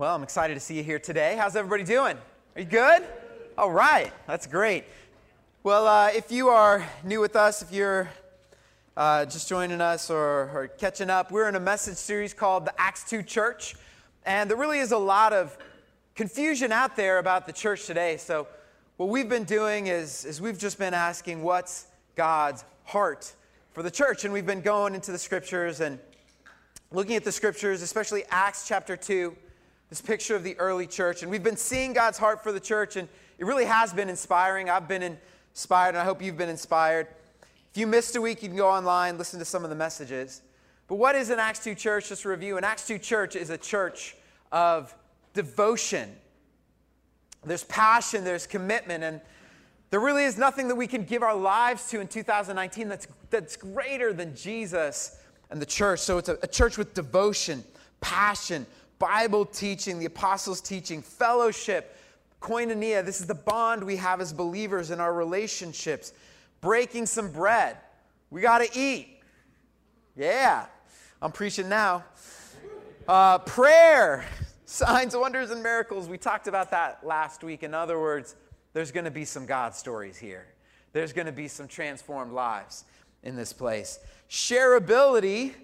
Well, I'm excited to see you here today. How's everybody doing? Are you good? All right, that's great. Well, uh, if you are new with us, if you're uh, just joining us or, or catching up, we're in a message series called the Acts 2 Church. And there really is a lot of confusion out there about the church today. So, what we've been doing is, is we've just been asking what's God's heart for the church. And we've been going into the scriptures and looking at the scriptures, especially Acts chapter 2 this picture of the early church. And we've been seeing God's heart for the church, and it really has been inspiring. I've been inspired, and I hope you've been inspired. If you missed a week, you can go online, listen to some of the messages. But what is an Acts 2 church? Just review. An Acts 2 church is a church of devotion. There's passion, there's commitment, and there really is nothing that we can give our lives to in 2019 that's, that's greater than Jesus and the church. So it's a, a church with devotion, passion, Bible teaching, the apostles' teaching, fellowship, koinonia. This is the bond we have as believers in our relationships. Breaking some bread. We got to eat. Yeah, I'm preaching now. Uh, prayer, signs, wonders, and miracles. We talked about that last week. In other words, there's going to be some God stories here. There's going to be some transformed lives in this place. Shareability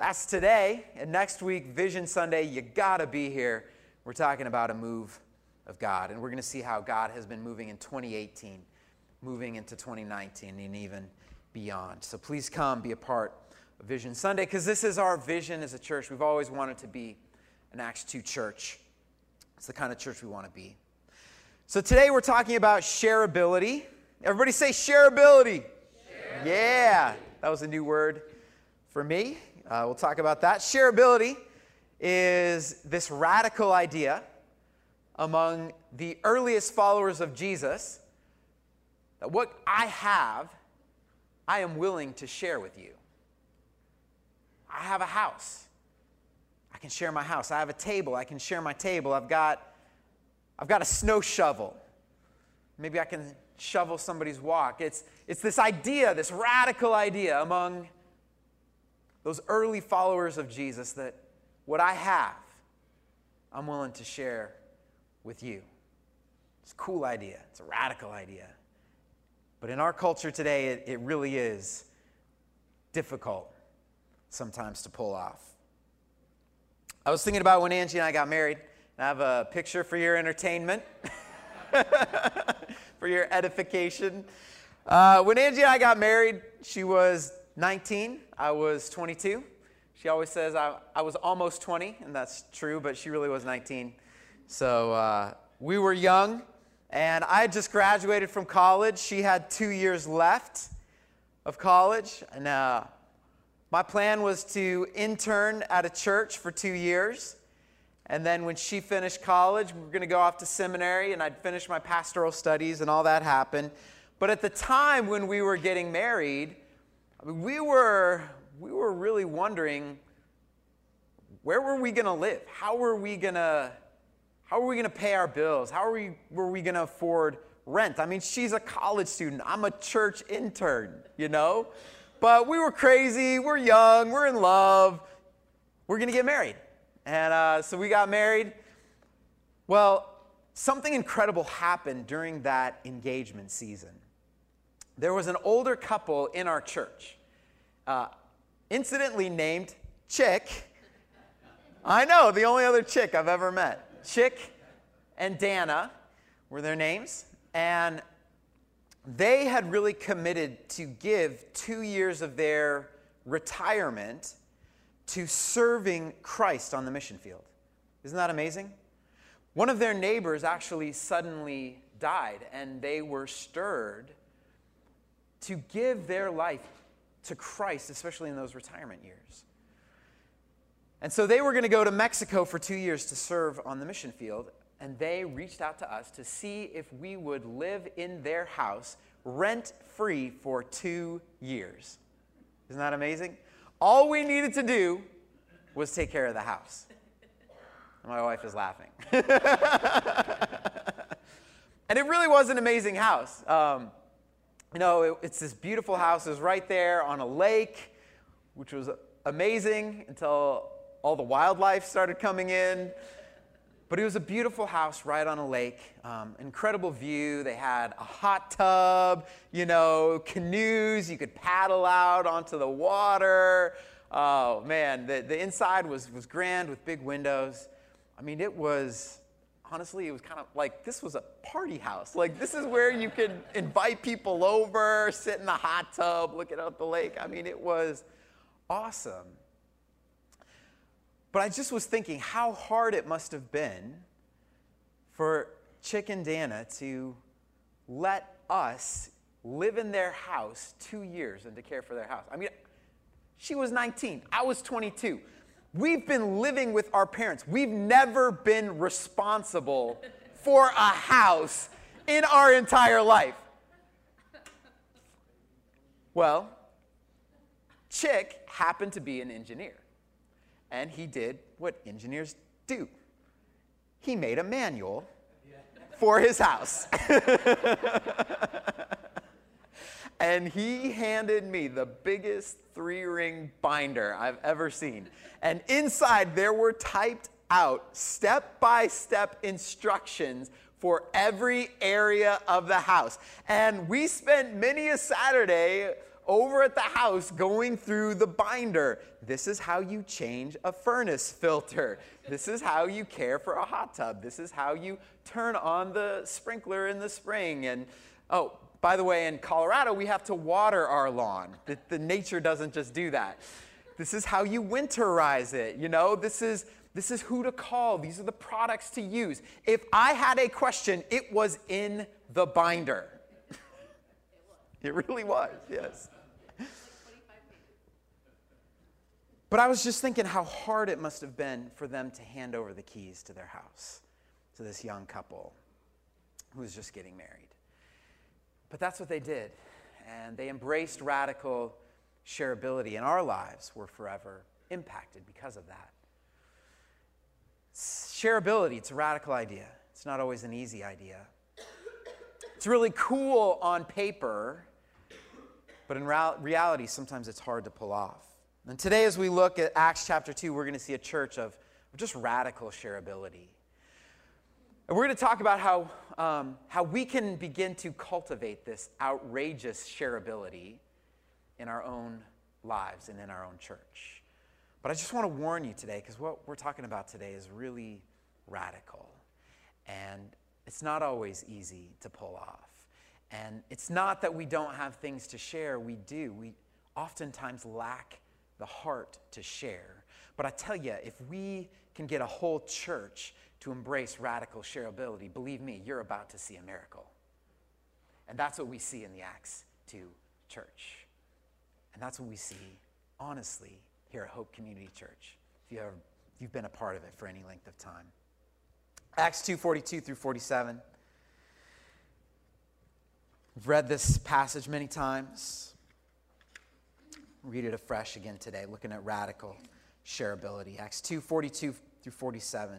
that's today. And next week, Vision Sunday, you gotta be here. We're talking about a move of God. And we're gonna see how God has been moving in 2018, moving into 2019, and even beyond. So please come be a part of Vision Sunday, because this is our vision as a church. We've always wanted to be an Acts 2 church. It's the kind of church we want to be. So today we're talking about shareability. Everybody say shareability. Share. Yeah, that was a new word for me. Uh, we'll talk about that. Shareability is this radical idea among the earliest followers of Jesus that what I have, I am willing to share with you. I have a house. I can share my house. I have a table. I can share my table. I've got, I've got a snow shovel. Maybe I can shovel somebody's walk. It's, it's this idea, this radical idea among those early followers of Jesus, that what I have, I'm willing to share with you. It's a cool idea, it's a radical idea. But in our culture today, it, it really is difficult sometimes to pull off. I was thinking about when Angie and I got married, and I have a picture for your entertainment, for your edification. Uh, when Angie and I got married, she was 19, I was 22. She always says I, I was almost 20, and that's true, but she really was 19. So uh, we were young, and I had just graduated from college. She had two years left of college, and uh, my plan was to intern at a church for two years. And then when she finished college, we were going to go off to seminary, and I'd finish my pastoral studies, and all that happened. But at the time when we were getting married, I mean, we were, we were really wondering where were we going to live? How were we going to how are we going to pay our bills? How are we, were we going to afford rent? I mean, she's a college student. I'm a church intern, you know? But we were crazy. We're young. We're in love. We're going to get married. And uh, so we got married. Well, something incredible happened during that engagement season there was an older couple in our church, uh, incidentally named Chick. I know, the only other chick I've ever met. Chick and Dana were their names. And they had really committed to give two years of their retirement to serving Christ on the mission field. Isn't that amazing? One of their neighbors actually suddenly died, and they were stirred to give their life to Christ, especially in those retirement years. And so they were going to go to Mexico for two years to serve on the mission field, and they reached out to us to see if we would live in their house rent free for two years. Isn't that amazing? All we needed to do was take care of the house. My wife is laughing. and it really was an amazing house. Um, you know, it, it's this beautiful house. Was right there on a lake, which was amazing until all the wildlife started coming in. But it was a beautiful house right on a lake, um, incredible view. They had a hot tub, you know, canoes. You could paddle out onto the water. Oh, man, the, the inside was, was grand with big windows. I mean, it was, honestly, it was kind of like this was a party house. Like, this is where you could invite people over, sit in the hot tub, look at the lake. I mean, it was awesome. But I just was thinking how hard it must have been for Chick and Dana to let us live in their house two years and to care for their house. I mean, she was 19, I was 22. We've been living with our parents. We've never been responsible for a house in our entire life. Well, Chick happened to be an engineer and he did what engineers do he made a manual for his house. and he handed me the biggest three ring binder I've ever seen. And inside, there were typed out step by step instructions for every area of the house. And we spent many a Saturday over at the house going through the binder. This is how you change a furnace filter. This is how you care for a hot tub. This is how you turn on the sprinkler in the spring. And oh, by the way, in Colorado, we have to water our lawn. The, the nature doesn't just do that. This is how you winterize it. You know, this is this is who to call. These are the products to use. If I had a question, it was in the binder. it really was, yes. But I was just thinking how hard it must have been for them to hand over the keys to their house to this young couple who was just getting married. But that's what they did. And they embraced radical shareability, and our lives were forever impacted because of that. Shareability, it's a radical idea. It's not always an easy idea. It's really cool on paper, but in reality, sometimes it's hard to pull off. And today, as we look at Acts chapter 2, we're going to see a church of just radical shareability. And we're going to talk about how, um, how we can begin to cultivate this outrageous shareability in our own lives and in our own church. But I just want to warn you today, because what we're talking about today is really radical. And it's not always easy to pull off. And it's not that we don't have things to share, we do. We oftentimes lack the heart to share. But I tell you, if we can get a whole church to embrace radical shareability, believe me, you're about to see a miracle. And that's what we see in the Acts 2 church. And that's what we see, honestly, here at Hope Community Church, if, you if you've been a part of it for any length of time. Acts 2 42 through 47. We've read this passage many times read it afresh again today, looking at radical shareability. Acts 2 42 through 47.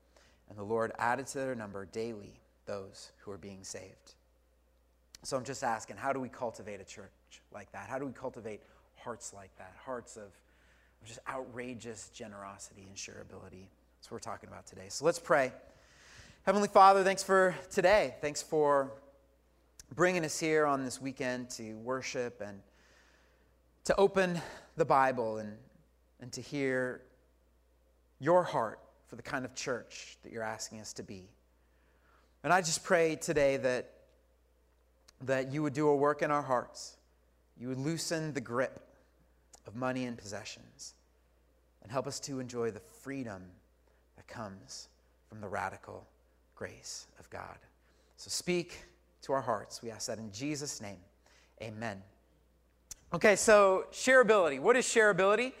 And the Lord added to their number daily those who are being saved. So I'm just asking, how do we cultivate a church like that? How do we cultivate hearts like that? Hearts of, of just outrageous generosity and shareability. That's what we're talking about today. So let's pray. Heavenly Father, thanks for today. Thanks for bringing us here on this weekend to worship and to open the Bible and, and to hear your heart for the kind of church that you're asking us to be. And I just pray today that, that you would do a work in our hearts. You would loosen the grip of money and possessions and help us to enjoy the freedom that comes from the radical grace of God. So speak to our hearts. We ask that in Jesus' name. Amen. Okay, so shareability. What is shareability?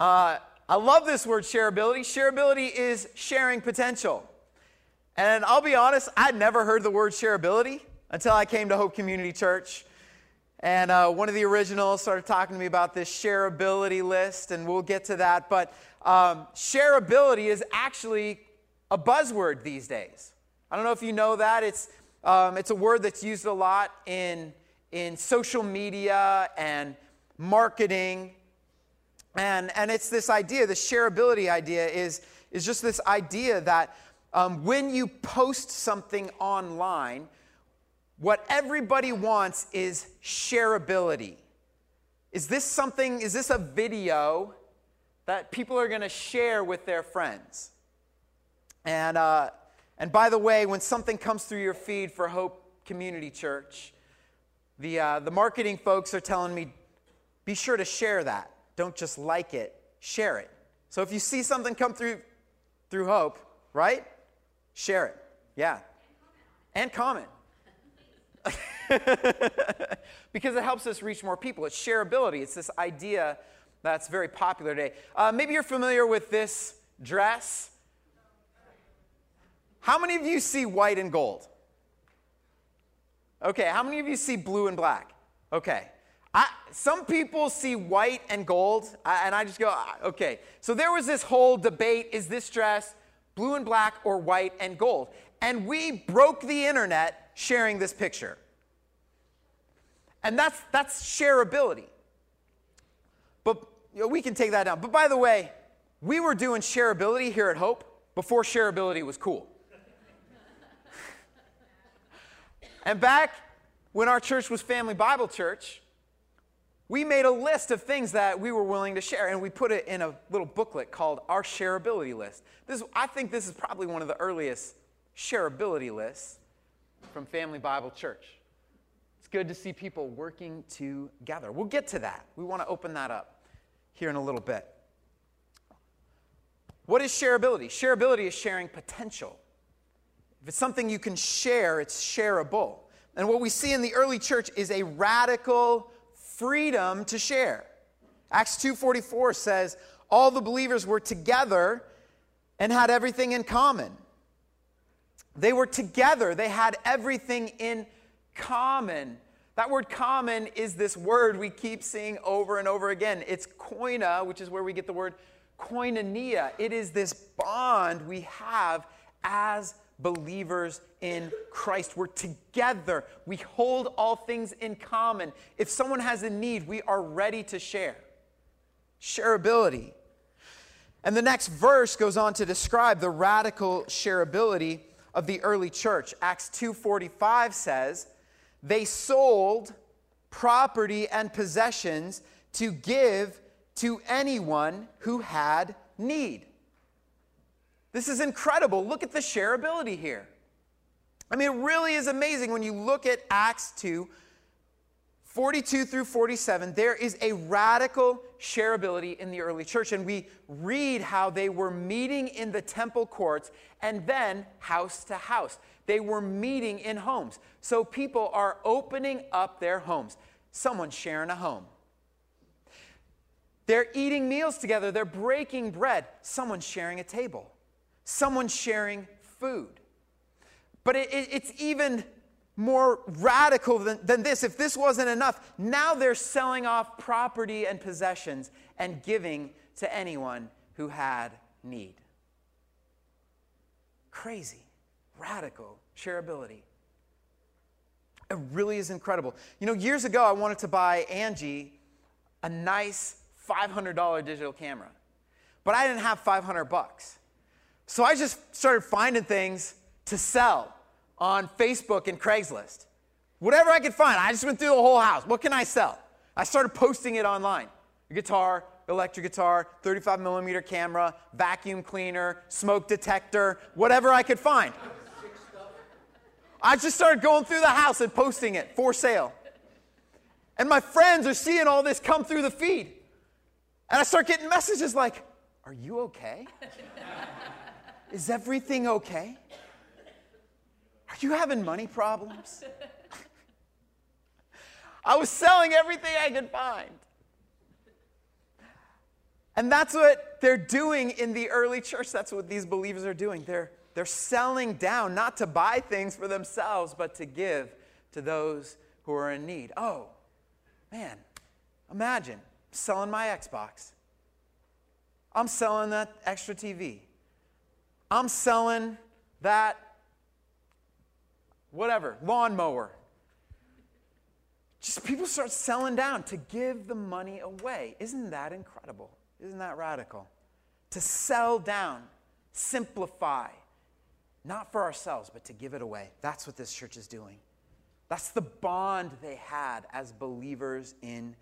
Uh, I love this word shareability. Shareability is sharing potential. And I'll be honest, I'd never heard the word shareability until I came to Hope Community Church. And uh, one of the originals started talking to me about this shareability list, and we'll get to that. But um, shareability is actually a buzzword these days. I don't know if you know that. It's, um, it's a word that's used a lot in, in social media and marketing. And, and it's this idea, the shareability idea is, is just this idea that um, when you post something online, what everybody wants is shareability. Is this something, is this a video that people are going to share with their friends? And, uh, and by the way, when something comes through your feed for Hope Community Church, the, uh, the marketing folks are telling me be sure to share that. Don't just like it, share it. So if you see something come through through Hope, right? Share it. Yeah. And comment. because it helps us reach more people. It's shareability. It's this idea that's very popular today. Uh, maybe you're familiar with this dress. How many of you see white and gold? Okay, how many of you see blue and black? Okay. I, some people see white and gold, and I just go, ah, okay. So there was this whole debate is this dress blue and black or white and gold? And we broke the internet sharing this picture. And that's, that's shareability. But you know, we can take that down. But by the way, we were doing shareability here at Hope before shareability was cool. and back when our church was Family Bible Church, we made a list of things that we were willing to share, and we put it in a little booklet called Our Shareability List. This, I think this is probably one of the earliest shareability lists from Family Bible Church. It's good to see people working together. We'll get to that. We want to open that up here in a little bit. What is shareability? Shareability is sharing potential. If it's something you can share, it's shareable. And what we see in the early church is a radical freedom to share. Acts 2:44 says all the believers were together and had everything in common. They were together, they had everything in common. That word common is this word we keep seeing over and over again. It's koina, which is where we get the word koinonia. It is this bond we have as believers in Christ. We're together. We hold all things in common. If someone has a need, we are ready to share. Shareability. And the next verse goes on to describe the radical shareability of the early church. Acts 2:45 says, they sold property and possessions to give to anyone who had need. This is incredible. Look at the shareability here. I mean, it really is amazing when you look at Acts 2 42 through 47, there is a radical shareability in the early church. And we read how they were meeting in the temple courts and then house to house. They were meeting in homes. So people are opening up their homes. Someone's sharing a home. They're eating meals together. They're breaking bread. Someone's sharing a table. Someone's sharing food. But it, it, it's even more radical than, than this. If this wasn't enough, now they're selling off property and possessions and giving to anyone who had need. Crazy radical shareability. It really is incredible. You know, years ago, I wanted to buy Angie a nice $500 digital camera, but I didn't have 500 bucks. So I just started finding things to sell on Facebook and Craigslist. Whatever I could find, I just went through the whole house. What can I sell? I started posting it online. A guitar, electric guitar, 35 millimeter camera, vacuum cleaner, smoke detector, whatever I could find. I just started going through the house and posting it for sale. And my friends are seeing all this come through the feed. And I start getting messages like, Are you okay? Is everything okay? Are you having money problems? I was selling everything I could find. And that's what they're doing in the early church. That's what these believers are doing. They're, they're selling down, not to buy things for themselves, but to give to those who are in need. Oh, man, imagine selling my Xbox. I'm selling that extra TV. I'm selling that, whatever, lawnmower. Just people start selling down to give the money away. Isn't that incredible? Isn't that radical? To sell down, simplify, not for ourselves, but to give it away. That's what this church is doing. That's the bond they had as believers in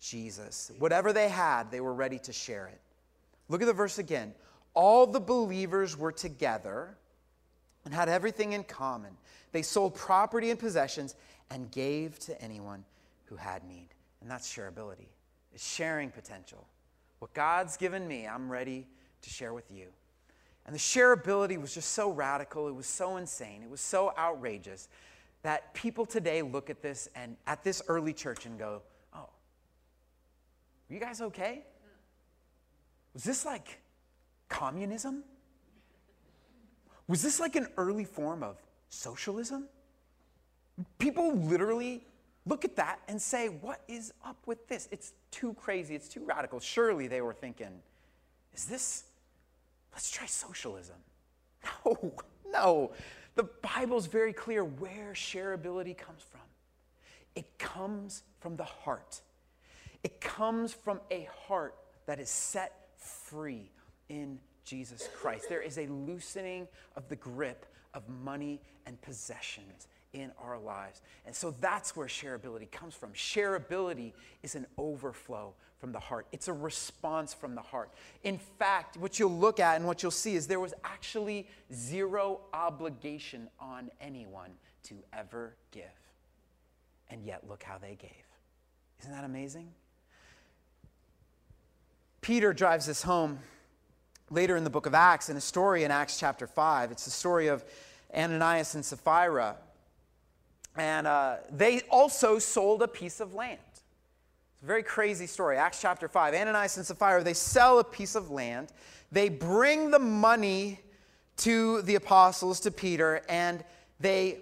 Jesus. Whatever they had, they were ready to share it. Look at the verse again. All the believers were together and had everything in common. They sold property and possessions and gave to anyone who had need. And that's shareability, it's sharing potential. What God's given me, I'm ready to share with you. And the shareability was just so radical, it was so insane, it was so outrageous that people today look at this and at this early church and go, oh, are you guys okay? Was this like communism? Was this like an early form of socialism? People literally look at that and say, What is up with this? It's too crazy. It's too radical. Surely they were thinking, Is this, let's try socialism. No, no. The Bible's very clear where shareability comes from. It comes from the heart, it comes from a heart that is set free in Jesus Christ. There is a loosening of the grip of money and possessions in our lives. And so that's where shareability comes from. Shareability is an overflow from the heart, it's a response from the heart. In fact, what you'll look at and what you'll see is there was actually zero obligation on anyone to ever give. And yet, look how they gave. Isn't that amazing? Peter drives this home later in the book of Acts in a story in Acts chapter 5. It's the story of Ananias and Sapphira. And uh, they also sold a piece of land. It's a very crazy story. Acts chapter 5. Ananias and Sapphira, they sell a piece of land. They bring the money to the apostles, to Peter, and they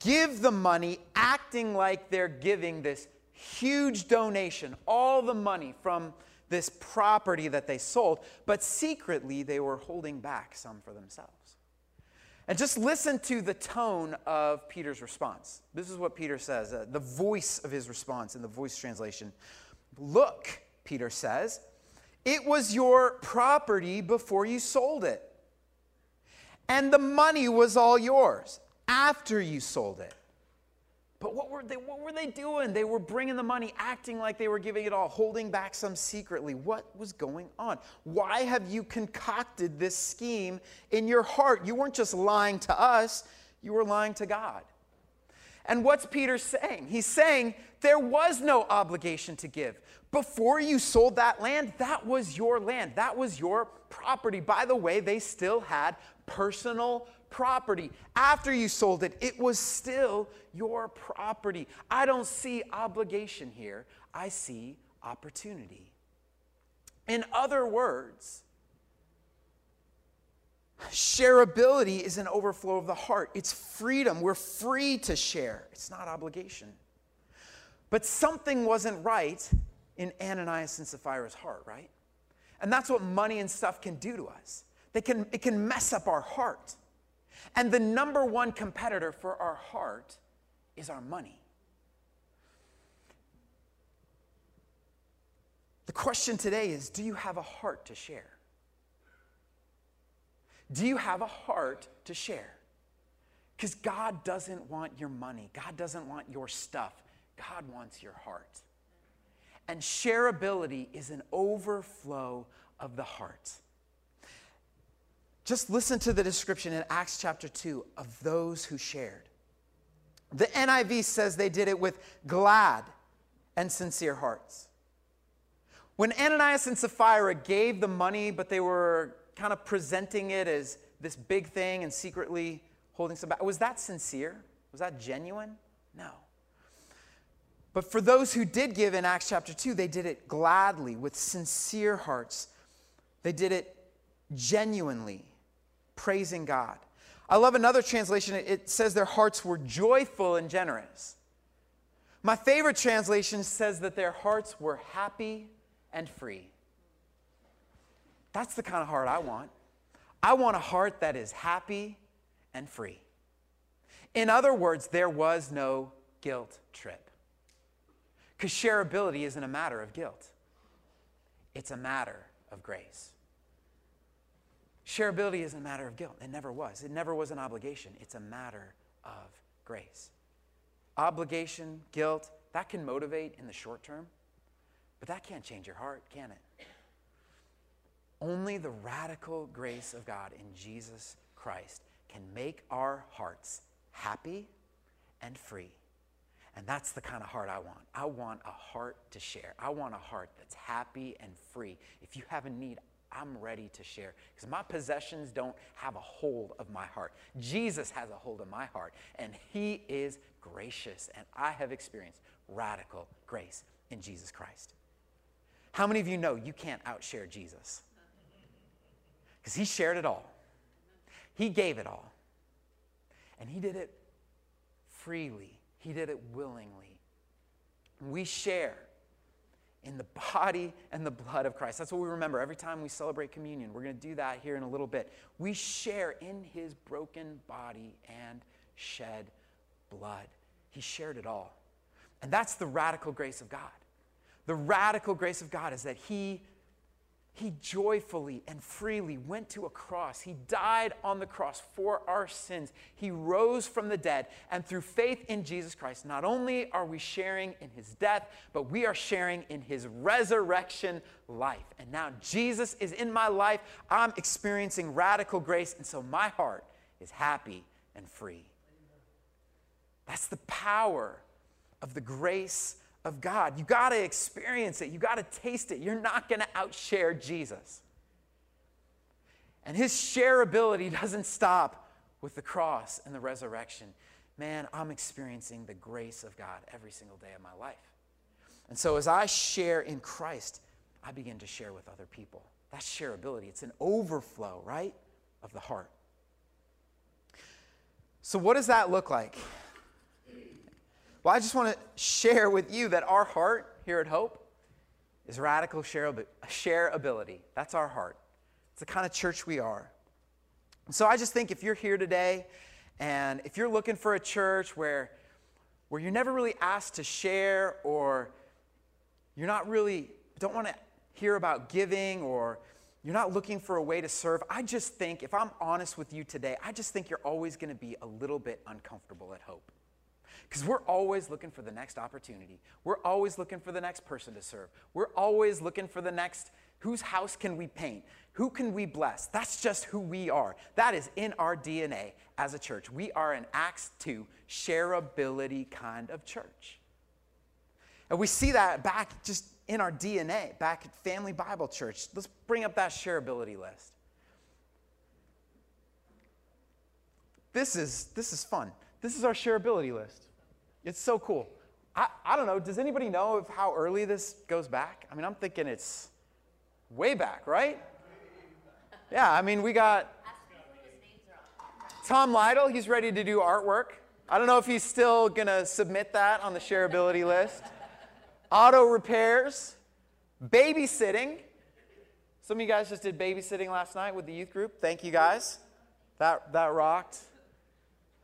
give the money acting like they're giving this huge donation, all the money from this property that they sold, but secretly they were holding back some for themselves. And just listen to the tone of Peter's response. This is what Peter says, uh, the voice of his response in the voice translation. Look, Peter says, it was your property before you sold it. And the money was all yours after you sold it. But what were, they, what were they doing? They were bringing the money, acting like they were giving it all, holding back some secretly. What was going on? Why have you concocted this scheme in your heart? You weren't just lying to us, you were lying to God. And what's Peter saying? He's saying there was no obligation to give. Before you sold that land, that was your land, that was your property. By the way, they still had personal property. After you sold it, it was still your property. I don't see obligation here, I see opportunity. In other words, shareability is an overflow of the heart. It's freedom. We're free to share, it's not obligation. But something wasn't right in Ananias and Sapphira's heart, right? And that's what money and stuff can do to us. They can, it can mess up our heart. And the number one competitor for our heart is our money. The question today is do you have a heart to share? Do you have a heart to share? Because God doesn't want your money, God doesn't want your stuff, God wants your heart. And shareability is an overflow of the heart. Just listen to the description in Acts chapter 2 of those who shared. The NIV says they did it with glad and sincere hearts. When Ananias and Sapphira gave the money, but they were kind of presenting it as this big thing and secretly holding some back, was that sincere? Was that genuine? No. But for those who did give in Acts chapter 2, they did it gladly with sincere hearts They did it genuinely, praising God. I love another translation. It says their hearts were joyful and generous. My favorite translation says that their hearts were happy and free. That's the kind of heart I want. I want a heart that is happy and free. In other words, there was no guilt trip. Because shareability isn't a matter of guilt, it's a matter of grace. Shareability isn't a matter of guilt. It never was. It never was an obligation. It's a matter of grace. Obligation, guilt, that can motivate in the short term, but that can't change your heart, can it? Only the radical grace of God in Jesus Christ can make our hearts happy and free. And that's the kind of heart I want. I want a heart to share. I want a heart that's happy and free. If you have a need, I'm ready to share because my possessions don't have a hold of my heart. Jesus has a hold of my heart, and He is gracious. And I have experienced radical grace in Jesus Christ. How many of you know you can't outshare Jesus? Because He shared it all, He gave it all, and He did it freely, He did it willingly. We share in the body and the blood of Christ. That's what we remember every time we celebrate communion. We're going to do that here in a little bit. We share in his broken body and shed blood. He shared it all. And that's the radical grace of God. The radical grace of God is that he he joyfully and freely went to a cross. He died on the cross for our sins. He rose from the dead. And through faith in Jesus Christ, not only are we sharing in his death, but we are sharing in his resurrection life. And now Jesus is in my life. I'm experiencing radical grace. And so my heart is happy and free. That's the power of the grace of God. You got to experience it, you got to taste it. You're not going to outshare Jesus. And his shareability doesn't stop with the cross and the resurrection. Man, I'm experiencing the grace of God every single day of my life. And so as I share in Christ, I begin to share with other people. That's shareability. It's an overflow, right, of the heart. So, what does that look like? Well, I just want to share with you that our heart here at Hope is radical shareability. That's our heart. It's the kind of church we are. So I just think if you're here today and if you're looking for a church where, where you're never really asked to share or you're not really, don't want to hear about giving or you're not looking for a way to serve, I just think, if I'm honest with you today, I just think you're always going to be a little bit uncomfortable at Hope. Because we're always looking for the next opportunity. We're always looking for the next person to serve. We're always looking for the next whose house can we paint? Who can we bless? That's just who we are. That is in our DNA as a church. We are an Acts 2 shareability kind of church. And we see that back just in our DNA, back at Family Bible Church. Let's bring up that shareability list. This is, this is fun. This is our shareability list. It's so cool. I, I don't know, does anybody know of how early this goes back? I mean, I'm thinking it's way back, right? Yeah, I mean, we got Tom Lytle, he's ready to do artwork. I don't know if he's still going to submit that on the shareability list. Auto repairs, babysitting. Some of you guys just did babysitting last night with the youth group. Thank you guys. That, that rocked.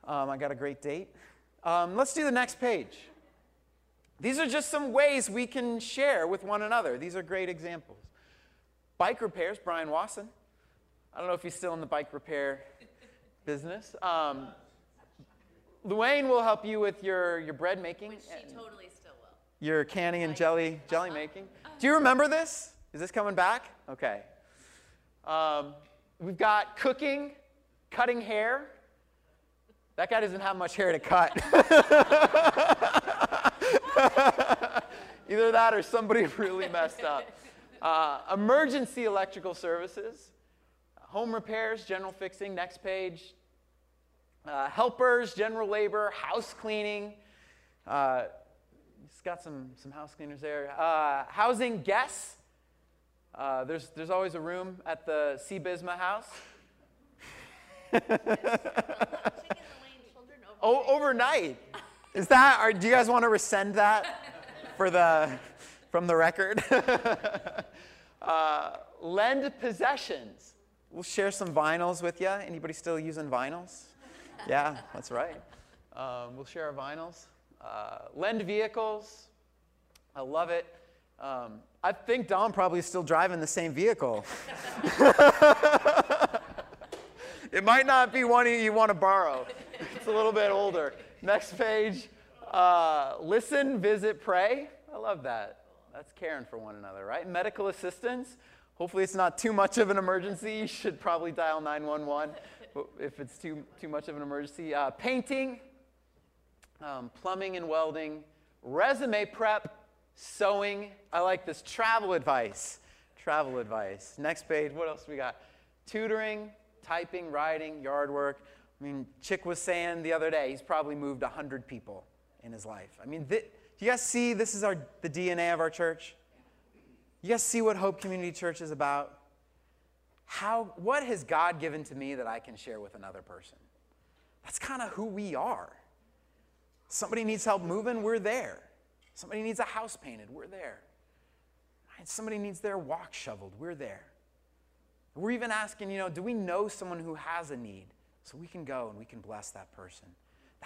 Um, I got a great date. Um, let's do the next page. These are just some ways we can share with one another. These are great examples. Bike repairs, Brian Wasson. I don't know if he's still in the bike repair business. Um, Luane will help you with your, your bread making. Which she totally still will. Your canning and jelly, jelly making. Do you remember this? Is this coming back? Okay. Um, we've got cooking, cutting hair. That guy doesn't have much hair to cut. Either that or somebody really messed up. Uh, emergency electrical services, home repairs, general fixing, next page. Uh, helpers, general labor, house cleaning. Uh, it's got some, some house cleaners there. Uh, housing guests. Uh, there's, there's always a room at the C. Bisma house. oh, overnight. Is that, or do you guys want to rescind that for the, from the record? uh, lend possessions. We'll share some vinyls with you. Anybody still using vinyls? Yeah, that's right. Um, we'll share our vinyls. Uh, lend vehicles. I love it. Um, I think Dom probably is still driving the same vehicle. it might not be one you want to borrow. It's a little bit older. Next page. Uh, listen, visit, pray. I love that. That's caring for one another, right? Medical assistance. Hopefully, it's not too much of an emergency. You should probably dial 911 if it's too, too much of an emergency. Uh, painting, um, plumbing and welding, resume prep, sewing. I like this travel advice. Travel advice. Next page, what else we got? Tutoring, typing, writing, yard work. I mean, Chick was saying the other day, he's probably moved 100 people in his life. I mean, th- do you guys see this is our, the DNA of our church? You guys see what Hope Community Church is about? How, what has God given to me that I can share with another person? That's kind of who we are. Somebody needs help moving, we're there. Somebody needs a house painted, we're there. Somebody needs their walk shoveled, we're there. We're even asking, you know, do we know someone who has a need so we can go and we can bless that person?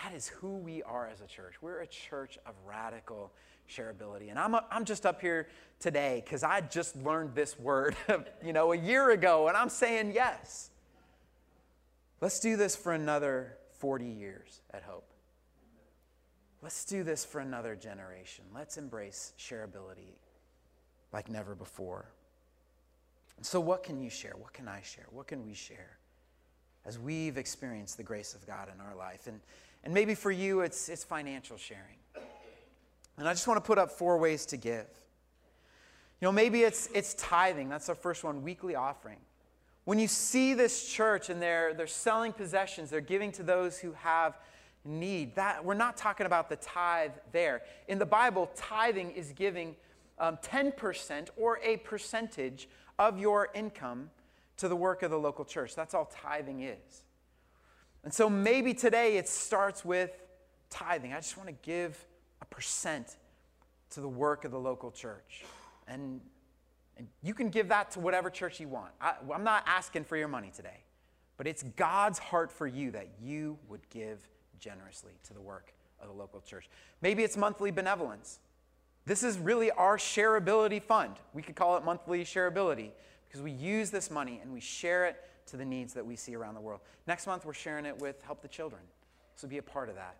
That is who we are as a church. We're a church of radical shareability. And I'm, a, I'm just up here today because I just learned this word, you know, a year ago, and I'm saying yes. Let's do this for another 40 years at Hope. Let's do this for another generation. Let's embrace shareability like never before. So, what can you share? What can I share? What can we share as we've experienced the grace of God in our life? And, and maybe for you, it's, it's financial sharing. And I just want to put up four ways to give. You know, maybe it's, it's tithing. That's our first one, weekly offering. When you see this church and they're, they're selling possessions, they're giving to those who have need. That, we're not talking about the tithe there. In the Bible, tithing is giving um, 10% or a percentage of your income to the work of the local church. That's all tithing is. And so maybe today it starts with tithing. I just want to give a percent to the work of the local church. And, and you can give that to whatever church you want. I, I'm not asking for your money today, but it's God's heart for you that you would give generously to the work of the local church. Maybe it's monthly benevolence. This is really our shareability fund. We could call it monthly shareability because we use this money and we share it to the needs that we see around the world. Next month, we're sharing it with Help the Children. So be a part of that.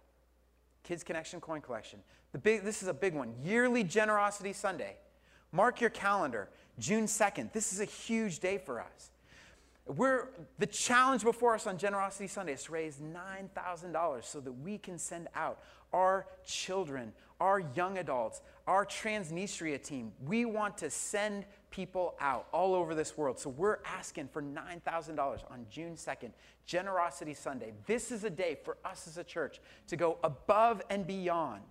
Kids Connection Coin Collection. The big, this is a big one. Yearly Generosity Sunday. Mark your calendar, June 2nd. This is a huge day for us. We're, the challenge before us on Generosity Sunday is to raise $9,000 so that we can send out our children, our young adults, our Transnistria team. We want to send people out all over this world. So we're asking for $9,000 on June 2nd, Generosity Sunday. This is a day for us as a church to go above and beyond.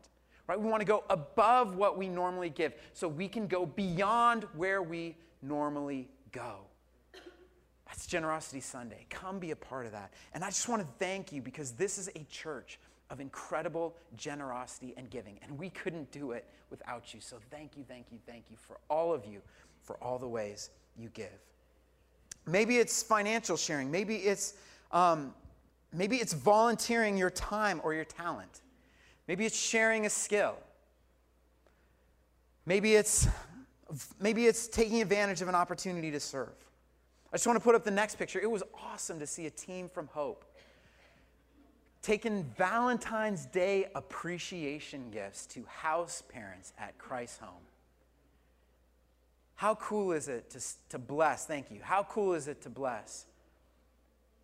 Right? We want to go above what we normally give so we can go beyond where we normally go. That's Generosity Sunday. Come be a part of that. And I just want to thank you because this is a church of incredible generosity and giving. And we couldn't do it without you. So thank you, thank you, thank you for all of you, for all the ways you give. Maybe it's financial sharing. Maybe it's, um, maybe it's volunteering your time or your talent. Maybe it's sharing a skill. Maybe it's, maybe it's taking advantage of an opportunity to serve. I just want to put up the next picture. It was awesome to see a team from Hope taking Valentine's Day appreciation gifts to house parents at Christ Home. How cool is it to, to bless? Thank you. How cool is it to bless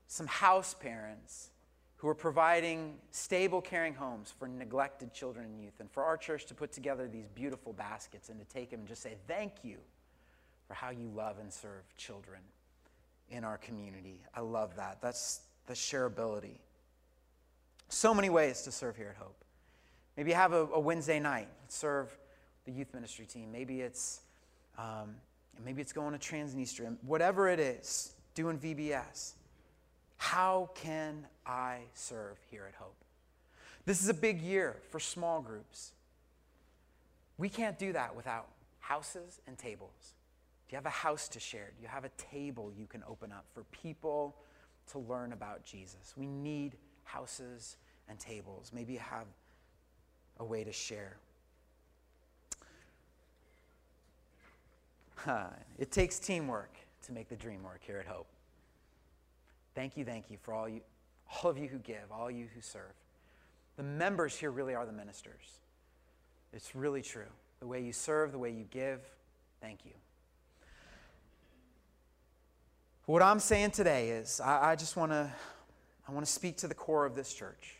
some house parents who are providing stable, caring homes for neglected children and youth, and for our church to put together these beautiful baskets and to take them and just say, Thank you for how you love and serve children in our community. I love that. That's the shareability. So many ways to serve here at Hope. Maybe have a, a Wednesday night, serve the youth ministry team. Maybe it's um, maybe it's going to Transnistria, whatever it is, doing VBS. How can I serve here at Hope? This is a big year for small groups. We can't do that without houses and tables. You have a house to share? Do you have a table you can open up for people to learn about Jesus? We need houses and tables. Maybe you have a way to share. It takes teamwork to make the dream work here at Hope. Thank you, thank you for all you, all of you who give, all you who serve. The members here really are the ministers. It's really true. The way you serve, the way you give, thank you. What I'm saying today is I, I just want to I want to speak to the core of this church.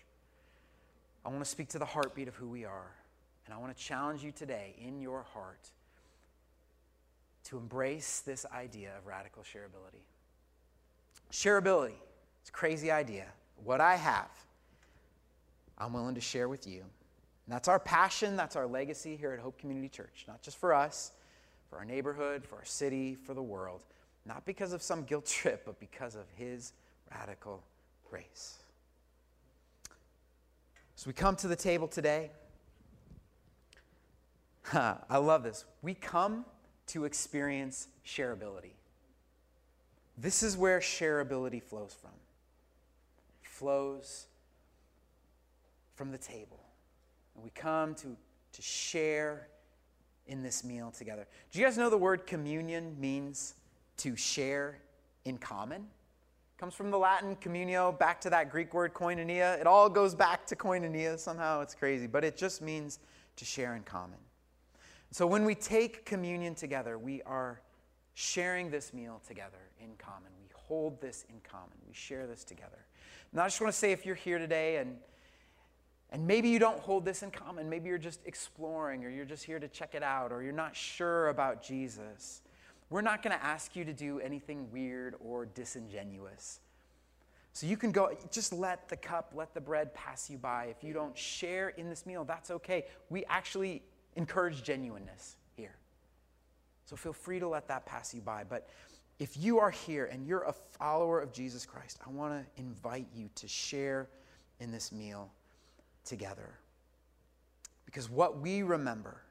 I want to speak to the heartbeat of who we are. And I want to challenge you today in your heart to embrace this idea of radical shareability. Shareability, it's a crazy idea. What I have, I'm willing to share with you. And that's our passion, that's our legacy here at Hope Community Church, not just for us, for our neighborhood, for our city, for the world. Not because of some guilt trip, but because of His radical grace. So we come to the table today. I love this. We come to experience shareability. This is where shareability flows from. It flows from the table. And we come to, to share in this meal together. Do you guys know the word communion means to share in common? Comes from the Latin communio back to that Greek word koinonia. It all goes back to koinonia somehow. It's crazy, but it just means to share in common. So when we take communion together, we are sharing this meal together in common. We hold this in common. We share this together. And I just want to say if you're here today and and maybe you don't hold this in common, maybe you're just exploring or you're just here to check it out or you're not sure about Jesus. We're not going to ask you to do anything weird or disingenuous. So you can go, just let the cup, let the bread pass you by. If you don't share in this meal, that's okay. We actually encourage genuineness here. So feel free to let that pass you by. But if you are here and you're a follower of Jesus Christ, I want to invite you to share in this meal together. Because what we remember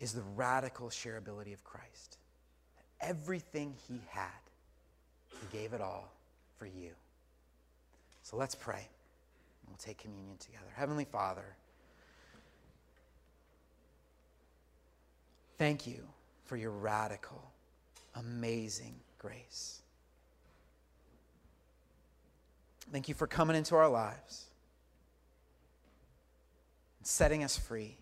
is the radical shareability of Christ. Everything he had, he gave it all for you. So let's pray. and We'll take communion together. Heavenly Father, thank you for your radical, amazing grace. Thank you for coming into our lives and setting us free.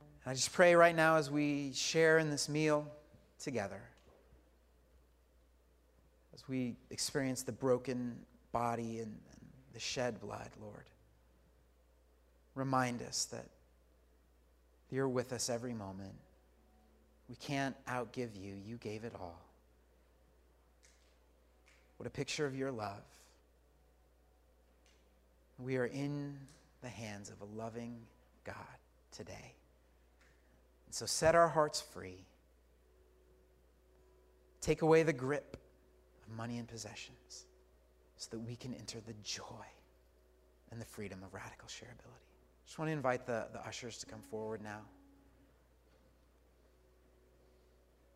And I just pray right now as we share in this meal together, as we experience the broken body and, and the shed blood, Lord, remind us that you're with us every moment. We can't outgive you. You gave it all. What a picture of your love. We are in the hands of a loving God today. So set our hearts free. Take away the grip of money and possessions so that we can enter the joy and the freedom of radical shareability. Just want to invite the, the ushers to come forward now.